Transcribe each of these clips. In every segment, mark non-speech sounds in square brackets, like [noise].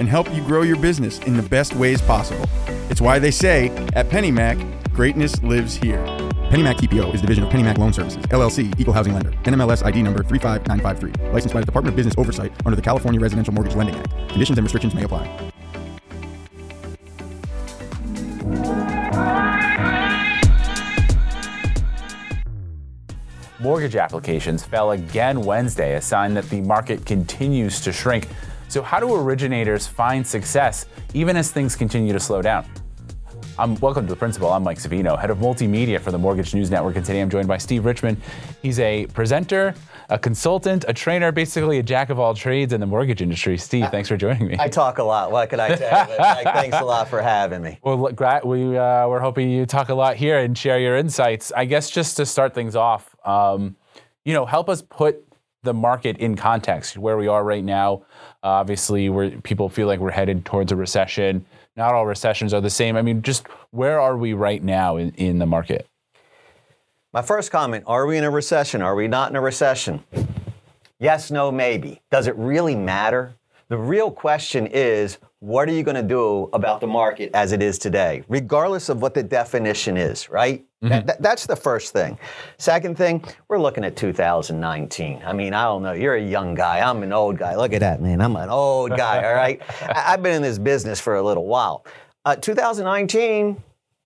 and help you grow your business in the best ways possible. It's why they say at PennyMac, greatness lives here. PennyMac TPO is a division of PennyMac Loan Services, LLC, Equal Housing Lender, NMLS ID number 35953, licensed by the Department of Business Oversight under the California Residential Mortgage Lending Act. Conditions and restrictions may apply. Mortgage applications fell again Wednesday, a sign that the market continues to shrink. So, how do originators find success even as things continue to slow down? I'm welcome to the principal. I'm Mike Savino, head of multimedia for the Mortgage News Network, and today I'm joined by Steve Richman. He's a presenter, a consultant, a trainer, basically a jack of all trades in the mortgage industry. Steve, thanks for joining me. I talk a lot. What can I tell you? Mike, thanks a lot for having me. Well, we uh, we're hoping you talk a lot here and share your insights. I guess just to start things off, um, you know, help us put the market in context where we are right now. Uh, obviously, where people feel like we're headed towards a recession. Not all recessions are the same. I mean, just where are we right now in, in the market? My first comment Are we in a recession? Are we not in a recession? Yes, no, maybe. Does it really matter? The real question is what are you going to do about the market as it is today, regardless of what the definition is, right? Mm-hmm. That, that, that's the first thing. Second thing, we're looking at 2019. I mean, I don't know. You're a young guy. I'm an old guy. Look at that, man. I'm an old guy, all right? [laughs] I've been in this business for a little while. Uh, 2019,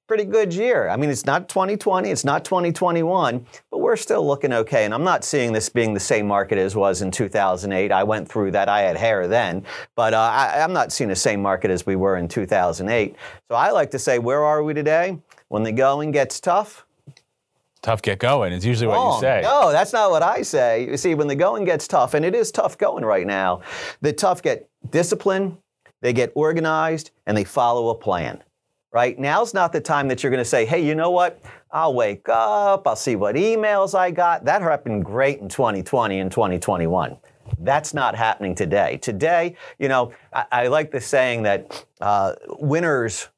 pretty good year. I mean, it's not 2020, it's not 2021, but we're still looking okay. And I'm not seeing this being the same market as was in 2008. I went through that. I had hair then, but uh, I, I'm not seeing the same market as we were in 2008. So I like to say, where are we today? When the going gets tough, tough get going is usually what you say. No, that's not what I say. You see, when the going gets tough, and it is tough going right now, the tough get disciplined, they get organized, and they follow a plan right? Now's not the time that you're going to say, hey, you know what? I'll wake up, I'll see what emails I got. That happened great in 2020 and 2021. That's not happening today. Today, you know, I, I like the saying that uh, winners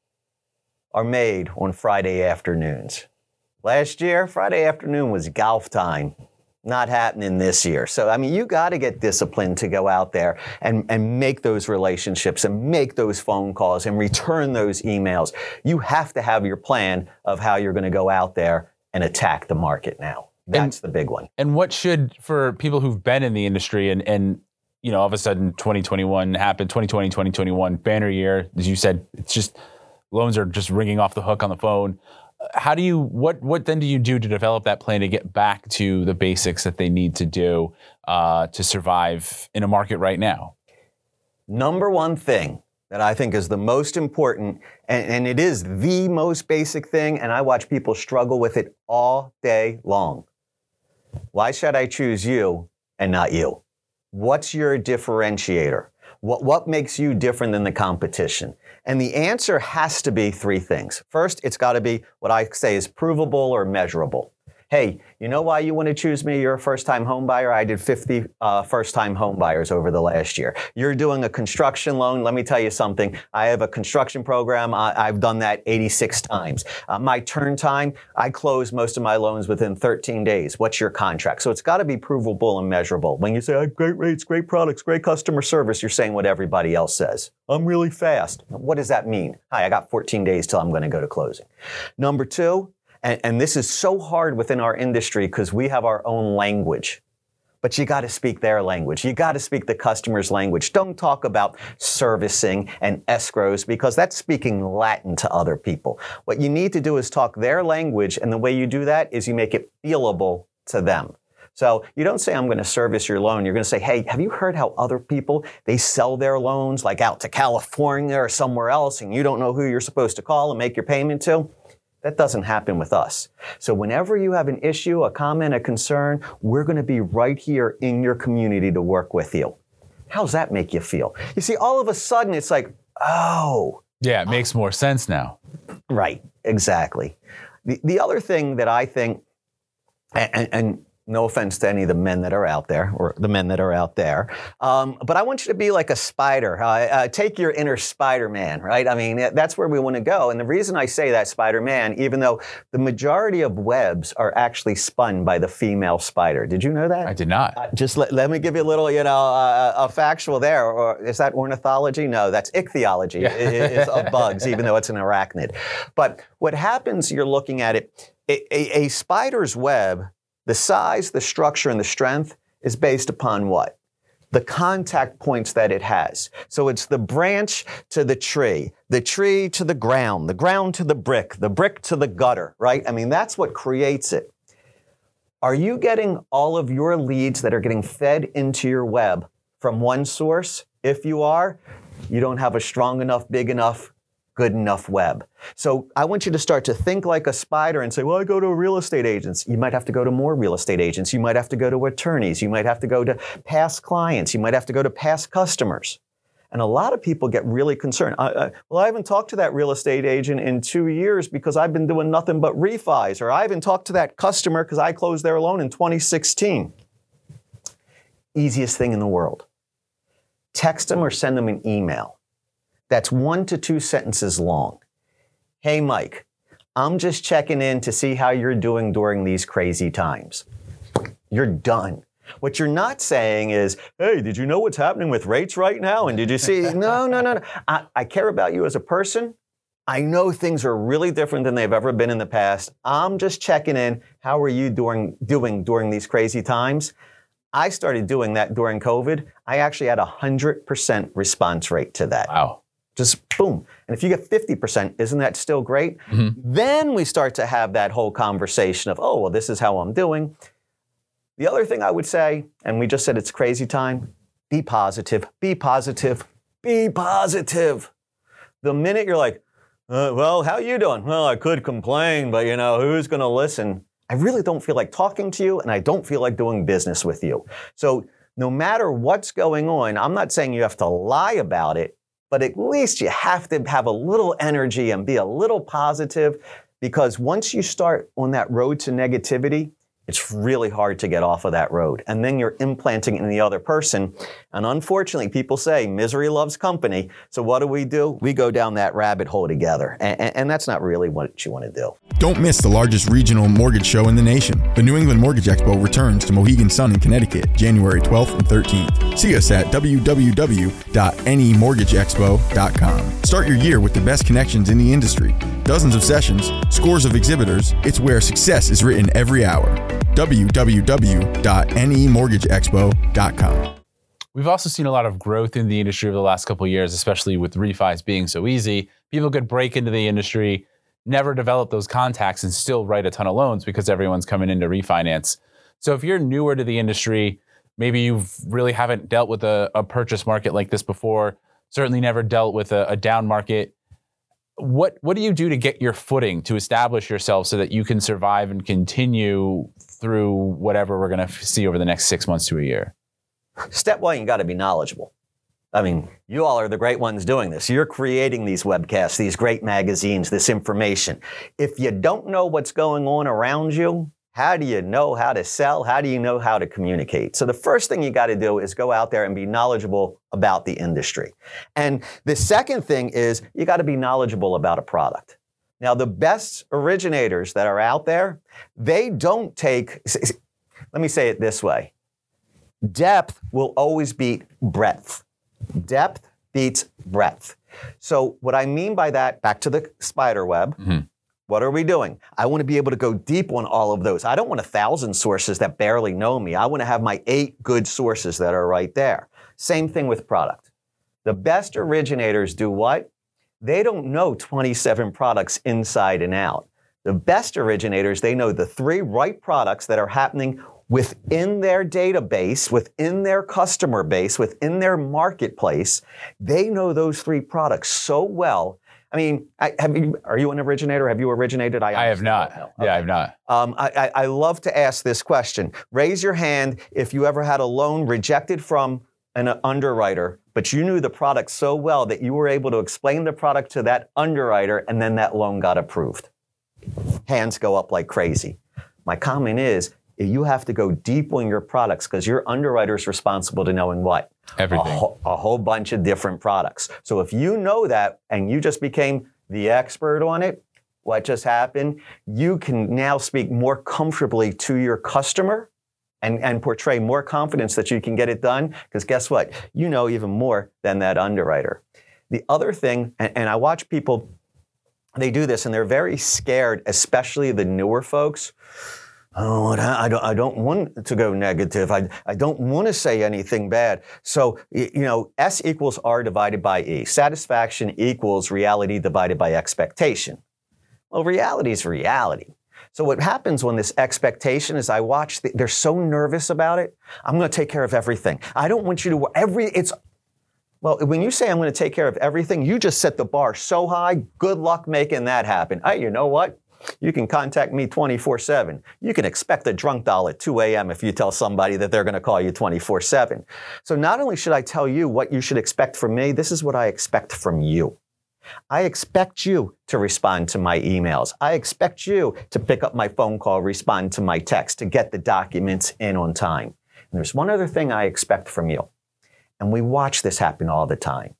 are made on Friday afternoons. Last year, Friday afternoon was golf time not happening this year. So, I mean, you got to get disciplined to go out there and, and make those relationships and make those phone calls and return those emails. You have to have your plan of how you're going to go out there and attack the market now. That's and, the big one. And what should, for people who've been in the industry and, and you know, all of a sudden 2021 happened, 2020, 2021, banner year, as you said, it's just loans are just ringing off the hook on the phone how do you what what then do you do to develop that plan to get back to the basics that they need to do uh, to survive in a market right now? Number one thing that I think is the most important, and, and it is the most basic thing, and I watch people struggle with it all day long. Why should I choose you and not you? What's your differentiator? What, what makes you different than the competition? And the answer has to be three things. First, it's got to be what I say is provable or measurable hey, you know why you want to choose me? You're a first time home buyer. I did 50 uh, first time home buyers over the last year. You're doing a construction loan. Let me tell you something. I have a construction program. I, have done that 86 times. Uh, my turn time, I close most of my loans within 13 days. What's your contract? So it's got to be provable and measurable. When you say, I have great rates, great products, great customer service, you're saying what everybody else says. I'm really fast. What does that mean? Hi, I got 14 days till I'm going to go to closing. Number two, and, and this is so hard within our industry because we have our own language. But you got to speak their language. You got to speak the customer's language. Don't talk about servicing and escrows because that's speaking Latin to other people. What you need to do is talk their language, and the way you do that is you make it feelable to them. So you don't say, I'm going to service your loan. You're going to say, hey, have you heard how other people, they sell their loans like out to California or somewhere else and you don't know who you're supposed to call and make your payment to? That doesn't happen with us. So whenever you have an issue, a comment, a concern, we're going to be right here in your community to work with you. How does that make you feel? You see, all of a sudden it's like, oh, Yeah, it makes more sense now. Right, exactly. The, the other thing that I think, and, and no offense to any of the men that are out there or the men that are out there. Um, but I want you to be like a spider. Uh, uh, take your inner Spider Man, right? I mean, that's where we want to go. And the reason I say that Spider Man, even though the majority of webs are actually spun by the female spider. Did you know that? I did not. Uh, just let, let me give you a little, you know, uh, a factual there. Or is that ornithology? No, that's ichthyology yeah. is of bugs, even though it's an arachnid. But what happens, you're looking at it, a, a, a spider's web the size, the structure, and the strength is based upon what? The contact points that it has. So it's the branch to the tree, the tree to the ground, the ground to the brick, the brick to the gutter, right? I mean, that's what creates it. Are you getting all of your leads that are getting fed into your web from one source? If you are, you don't have a strong enough, big enough good enough web. So I want you to start to think like a spider and say, well, I go to a real estate agents. You might have to go to more real estate agents. You might have to go to attorneys. You might have to go to past clients. You might have to go to past customers. And a lot of people get really concerned. I, I, well, I haven't talked to that real estate agent in two years because I've been doing nothing but refis, or I haven't talked to that customer because I closed their loan in 2016. Easiest thing in the world. Text them or send them an email that's one to two sentences long. Hey, Mike, I'm just checking in to see how you're doing during these crazy times. You're done. What you're not saying is, hey, did you know what's happening with rates right now? And did you see? [laughs] no, no, no, no. I, I care about you as a person. I know things are really different than they've ever been in the past. I'm just checking in. How are you doing, doing during these crazy times? I started doing that during COVID. I actually had a 100% response rate to that. Wow. Just boom. And if you get 50%, isn't that still great? Mm-hmm. Then we start to have that whole conversation of, oh, well, this is how I'm doing. The other thing I would say, and we just said it's crazy time, be positive, be positive, be positive. The minute you're like, uh, well, how are you doing? Well, I could complain, but you know, who's going to listen? I really don't feel like talking to you and I don't feel like doing business with you. So no matter what's going on, I'm not saying you have to lie about it, but at least you have to have a little energy and be a little positive because once you start on that road to negativity, it's really hard to get off of that road. And then you're implanting in the other person. And unfortunately, people say misery loves company. So what do we do? We go down that rabbit hole together. And, and that's not really what you want to do. Don't miss the largest regional mortgage show in the nation. The New England Mortgage Expo returns to Mohegan Sun in Connecticut, January 12th and 13th. See us at www.nemortgageexpo.com. Start your year with the best connections in the industry. Dozens of sessions, scores of exhibitors. It's where success is written every hour www.nemortgageexpo.com. We've also seen a lot of growth in the industry over the last couple years, especially with refis being so easy. People could break into the industry, never develop those contacts, and still write a ton of loans because everyone's coming in to refinance. So if you're newer to the industry, maybe you really haven't dealt with a, a, purchase market like this before, certainly never dealt with a, a down market what what do you do to get your footing to establish yourself so that you can survive and continue through whatever we're going to see over the next six months to a year? Step one, you got to be knowledgeable. I mean, you all are the great ones doing this. You're creating these webcasts, these great magazines, this information. If you don't know what's going on around you, how do you know how to sell? How do you know how to communicate? So the first thing you got to do is go out there and be knowledgeable about the industry. And the second thing is you got to be knowledgeable about a product. Now, the best originators that are out there, they don't take, let me say it this way depth will always beat breadth. Depth beats breadth. So, what I mean by that, back to the spider web, mm-hmm. What are we doing? I want to be able to go deep on all of those. I don't want a thousand sources that barely know me. I want to have my eight good sources that are right there. Same thing with product. The best originators do what? They don't know 27 products inside and out. The best originators, they know the three right products that are happening within their database, within their customer base, within their marketplace. They know those three products so well I mean, I, have you, are you an originator? Have you originated? I, I have not. Okay. Yeah, I have not. Um, I, I, love to ask this question. Raise your hand if you ever had a loan rejected from an underwriter but you knew the product so well that you were able to explain the product to that underwriter and then that loan got approved. Hands go up like crazy. My comment is you have to go deep on your products because your underwriter is responsible to knowing what? Everything. A, ho- a whole bunch of different products. So if you know that and you just became the expert on it, what just happened, you can now speak more comfortably to your customer and, and portray more confidence that you can get it done. Because guess what? You know even more than that underwriter. The other thing, and, and I watch people, they do this and they're very scared, especially the newer folks. Oh, I don't, I don't want to go negative. I, I don't want to say anything bad. So, you know, S equals R divided by E. Satisfaction equals reality divided by expectation. Well, reality is reality. So what happens when this expectation is I watch, the, they're so nervous about it. I'm going to take care of everything. I don't want you to, every, it's, well, when you say I'm going to take care of everything, you just set the bar so high. Good luck making that happen. Hey, you know what? You can contact me 24 7. You can expect a drunk doll at 2 a.m. if you tell somebody that they're going to call you 24 7. So not only should I tell you what you should expect from me, this is what I expect from you. I expect you to respond to my emails. I expect you to pick up my phone call, respond to my text, to get the documents in on time. And there's one other thing I expect from you. And we watch this happen all the time.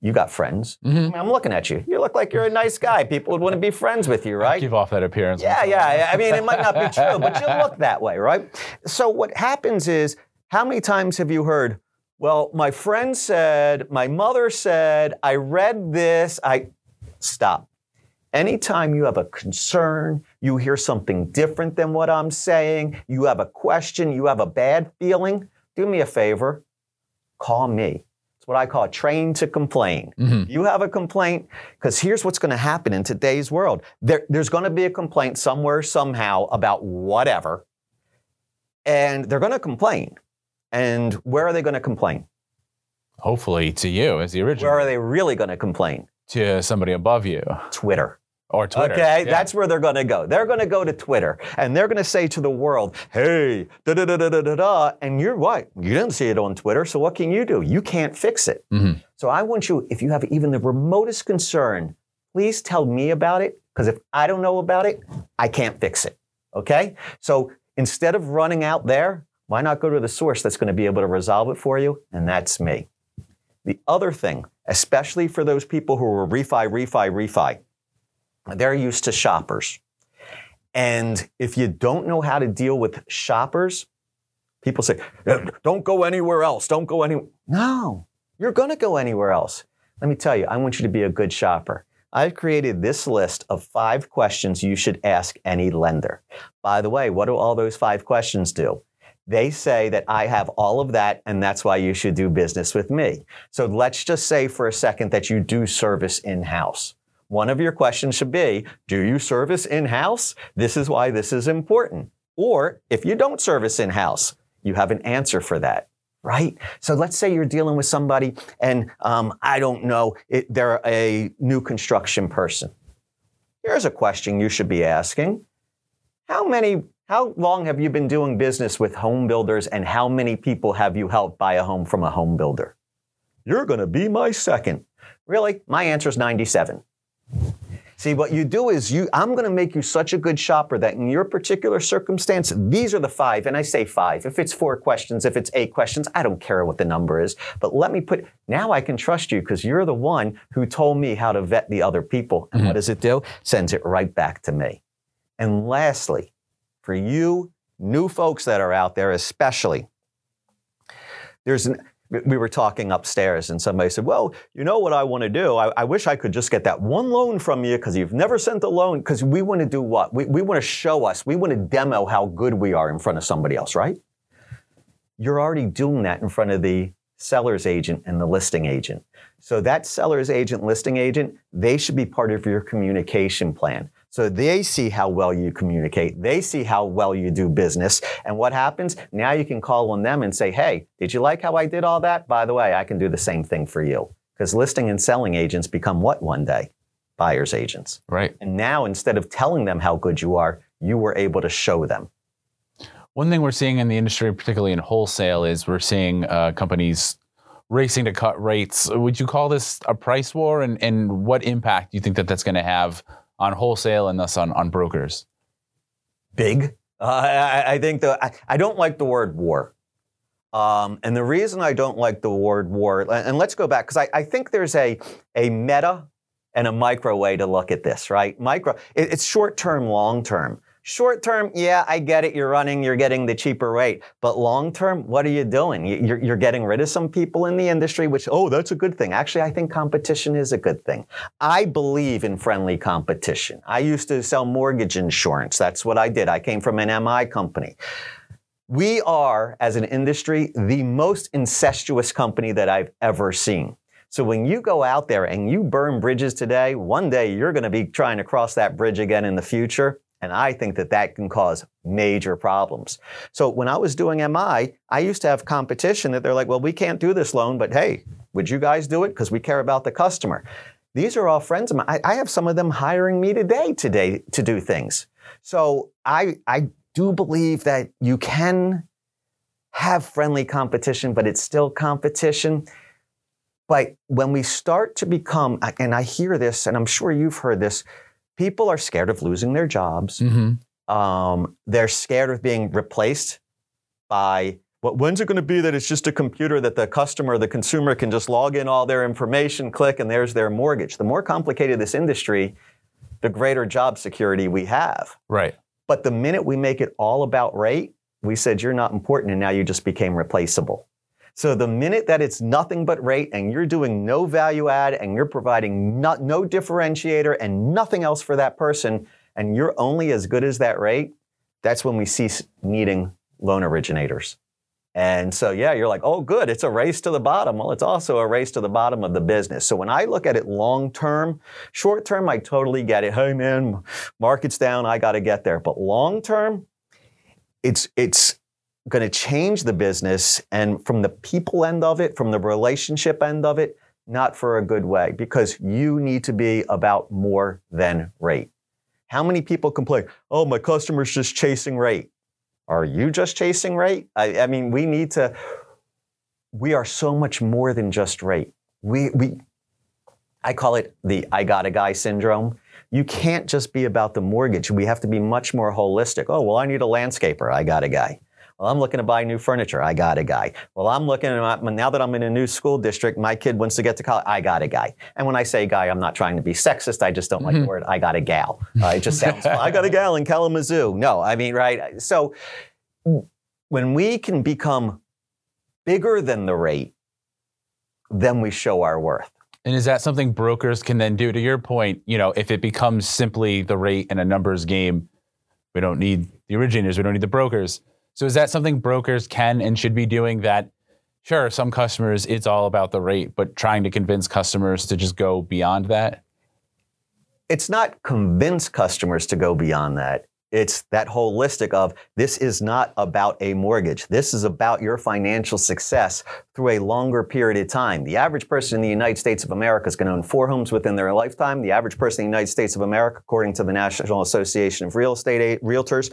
You got friends. Mm-hmm. I mean, I'm looking at you. You look like you're a nice guy. People would want to be friends with you, right? I give off that appearance. Yeah, yeah. I mean, it might not be [laughs] true, but you look that way, right? So what happens is, how many times have you heard, well, my friend said, my mother said, I read this. I stop. Anytime you have a concern, you hear something different than what I'm saying, you have a question, you have a bad feeling, do me a favor, call me. It's what I call train to complain. Mm-hmm. You have a complaint, because here's what's going to happen in today's world. There, there's going to be a complaint somewhere, somehow about whatever, and they're going to complain. And where are they going to complain? Hopefully to you as the original. Where are they really going to complain? To somebody above you. Twitter. Or Twitter. Okay, yeah. that's where they're going to go. They're going to go to Twitter and they're going to say to the world, hey, da da da da da da da. And you're what? You didn't see it on Twitter, so what can you do? You can't fix it. Mm-hmm. So I want you, if you have even the remotest concern, please tell me about it because if I don't know about it, I can't fix it. Okay? So instead of running out there, why not go to the source that's going to be able to resolve it for you? And that's me. The other thing, especially for those people who are refi, refi, refi, they're used to shoppers. And if you don't know how to deal with shoppers, people say, eh, don't go anywhere else. Don't go anywhere. No, you're going to go anywhere else. Let me tell you, I want you to be a good shopper. I've created this list of five questions you should ask any lender. By the way, what do all those five questions do? They say that I have all of that and that's why you should do business with me. So let's just say for a second that you do service in house. One of your questions should be, do you service in house? This is why this is important. Or if you don't service in house, you have an answer for that right? So let's say you're dealing with somebody and um, I don't know, it, they're a new construction person. Here's a question you should be asking. How many how long have you been doing business with home builders and how many people have you helped buy a home from a home builder? You're going to be my second. Really? My answer is 97. See, what you do is you, I'm going to make you such a good shopper that in your particular circumstance, these are the five. And I say five. If it's four questions, if it's eight questions, I don't care what the number is. But let me put, now I can trust you because you're the one who told me how to vet the other people. And mm-hmm. what does it do? Sends it right back to me. And lastly, for you new folks that are out there, especially. There's an, we were talking upstairs and somebody said, Well, you know what I want to do? I, I, wish I could just get that one loan from you because you've never sent a loan. Because we want to do what? We, we want to show us, we want to demo how good we are in front of somebody else, right? You're already doing that in front of the seller's agent and the listing agent. So that seller's agent, listing agent, they should be part of your communication plan. So they see how well you communicate. They see how well you do business. And what happens? Now you can call on them and say, hey, did you like how I did all that? By the way, I can do the same thing for you. Because listing and selling agents become what one day? Buyer's agents. Right. And now instead of telling them how good you are, you were able to show them. One thing we're seeing in the industry, particularly in wholesale, is we're seeing uh, companies racing to cut rates. Would you call this a price war? And, and what impact do you think that that's going to have on wholesale and thus on, on brokers? Big. Uh, I, I, think the I, I, don't like the word war. Um, and the reason I don't like the word war, and let's go back, because I, I, think there's a, a meta and a micro way to look at this, right? Micro, it, it's short term, long term. Short term, yeah, I get it. You're running, you're getting the cheaper rate. But long term, what are you doing? You're, you're getting rid of some people in the industry, which, oh, that's a good thing. Actually, I think competition is a good thing. I believe in friendly competition. I used to sell mortgage insurance. That's what I did. I came from an MI company. We are, as an industry, the most incestuous company that I've ever seen. So when you go out there and you burn bridges today, one day you're going to be trying to cross that bridge again in the future. And I think that that can cause major problems. So when I was doing MI, I used to have competition that they're like, well, we can't do this loan, but hey, would you guys do it? Because we care about the customer. These are all friends of mine. I, I have some of them hiring me today today to do things. So I I do believe that you can have friendly competition, but it's still competition. But when we start to become, and I hear this, and I'm sure you've heard this, people are scared of losing their jobs. Mm-hmm. Um, they're scared of being replaced by well, when's it going to be that it's just a computer that the customer, the consumer can just log in all their information, click, and there's their mortgage? The more complicated this industry, the greater job security we have. Right. But the minute we make it all about rate, we said you're not important and now you just became replaceable. So the minute that it's nothing but rate and you're doing no value add and you're providing not, no differentiator and nothing else for that person, and you're only as good as that rate, that's when we cease needing loan originators. And so, yeah, you're like, oh, good, it's a race to the bottom. Well, it's also a race to the bottom of the business. So when I look at it long term, short term, I totally get it. Hey, man, market's down, I got to get there. But long term, it's it's going to change the business and from the people end of it, from the relationship end of it, not for a good way because you need to be about more than rate. How many people complain, oh, my customer's just chasing rate? Are you just chasing rate? I, I mean, we need to, we are so much more than just rate. We, we, I call it the I got a guy syndrome. You can't just be about the mortgage. We have to be much more holistic. Oh, well, I need a landscaper. I got a guy. Well, I'm looking to buy new furniture. I got a guy. Well, I'm looking at now that I'm in a new school district, my kid wants to get to college. I got a guy. And when I say guy, I'm not trying to be sexist. I just don't like mm-hmm. the word I got a gal. Uh, it just sounds, I got a gal in Kalamazoo. No, I mean, right. So when we can become bigger than the rate, then we show our worth. And is that something brokers can then do? To your point, you know, if it becomes simply the rate and a numbers game, we don't need the originators, we don't need the brokers. So is that something brokers can and should be doing that? Sure, some customers, it's all about the rate, but trying to convince customers to just go beyond that? It's not convince customers to go beyond that. It's that holistic of this is not about a mortgage. This is about your financial success through a longer period of time. The average person in the United States of America is going to own four homes within their lifetime. The average person in the United States of America, according to the National Association of Real Estate Realtors,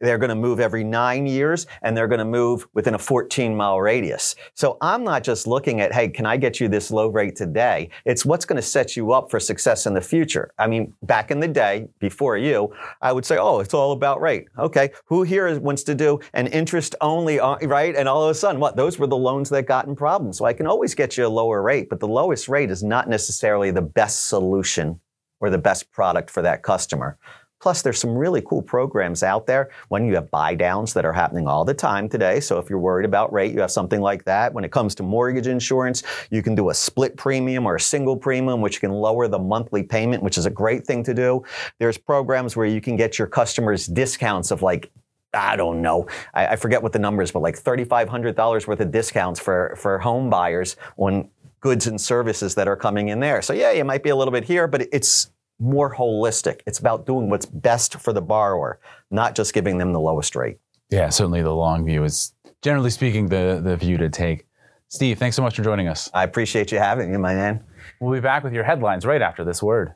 they're going to move every nine years and they're going to move within a 14 mile radius. So I'm not just looking at, hey, can I get you this low rate today? It's what's going to set you up for success in the future. I mean, back in the day, before you, I would say, oh, it's all about rate. Okay, who here wants to do an interest only, uh, right? And all of a sudden, what? Those were the loans that got in problems. So I can always get you a lower rate, but the lowest rate is not necessarily the best solution or the best product for that customer. Plus, there's some really cool programs out there when you have buy downs that are happening all the time today. So if you're worried about rate, you have something like that. When it comes to mortgage insurance, you can do a split premium or a single premium, which can lower the monthly payment, which is a great thing to do. There's programs where you can get your customers discounts of like I don't know. I, I, forget what the number is, but like $3,500 worth of discounts for, for home buyers on goods and services that are coming in there. So yeah, you might be a little bit here, but it's more holistic. It's about doing what's best for the borrower, not just giving them the lowest rate. Yeah, certainly the long view is generally speaking the, the view to take. Steve, thanks so much for joining us. I appreciate you having me, my man. We'll be back with your headlines right after this word.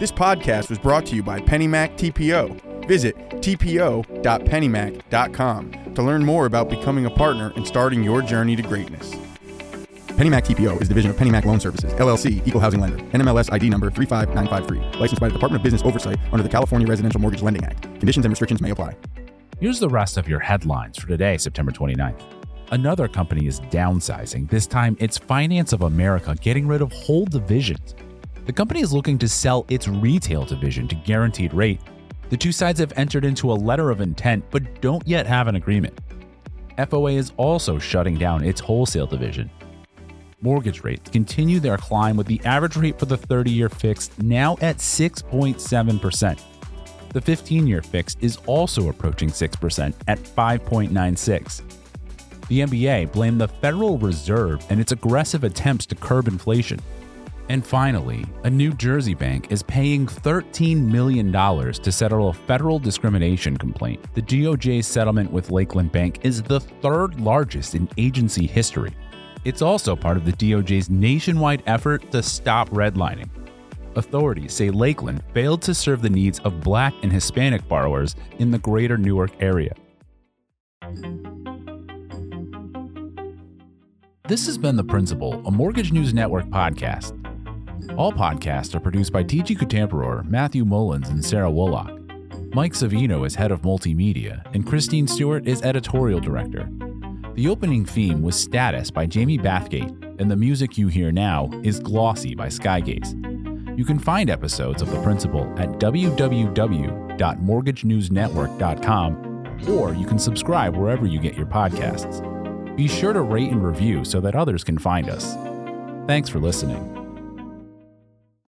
This podcast was brought to you by PennyMac TPO. Visit tpo.pennymac.com to learn more about becoming a partner and starting your journey to greatness. PennyMac TPO is a division of PennyMac Loan Services, LLC, Equal Housing Lender, NMLS ID number 35953, licensed by the Department of Business Oversight under the California Residential Mortgage Lending Act. Conditions and restrictions may apply. Here's the rest of your headlines for today, September 29th. Another company is downsizing. This time, it's Finance of America getting rid of whole divisions. The company is looking to sell its retail division to Guaranteed Rate. The two sides have entered into a letter of intent but don't yet have an agreement. FOA is also shutting down its wholesale division. Mortgage rates continue their climb with the average rate for the 30 year fixed now at 6.7%. The 15 year fixed is also approaching 6% at 5.96. The MBA blamed the Federal Reserve and its aggressive attempts to curb inflation. And finally, a New Jersey bank is paying $13 million to settle a federal discrimination complaint. The DOJ's settlement with Lakeland Bank is the third largest in agency history. It's also part of the DOJ's nationwide effort to stop redlining. Authorities say Lakeland failed to serve the needs of black and Hispanic borrowers in the greater Newark area. This has been The Principal, a Mortgage News Network podcast. All podcasts are produced by TG Kutamperor, Matthew Mullins, and Sarah Woolock. Mike Savino is head of multimedia, and Christine Stewart is editorial director. The opening theme was Status by Jamie Bathgate, and the music you hear now is Glossy by Skygaze. You can find episodes of The Principal at www.mortgagenewsnetwork.com, or you can subscribe wherever you get your podcasts. Be sure to rate and review so that others can find us. Thanks for listening.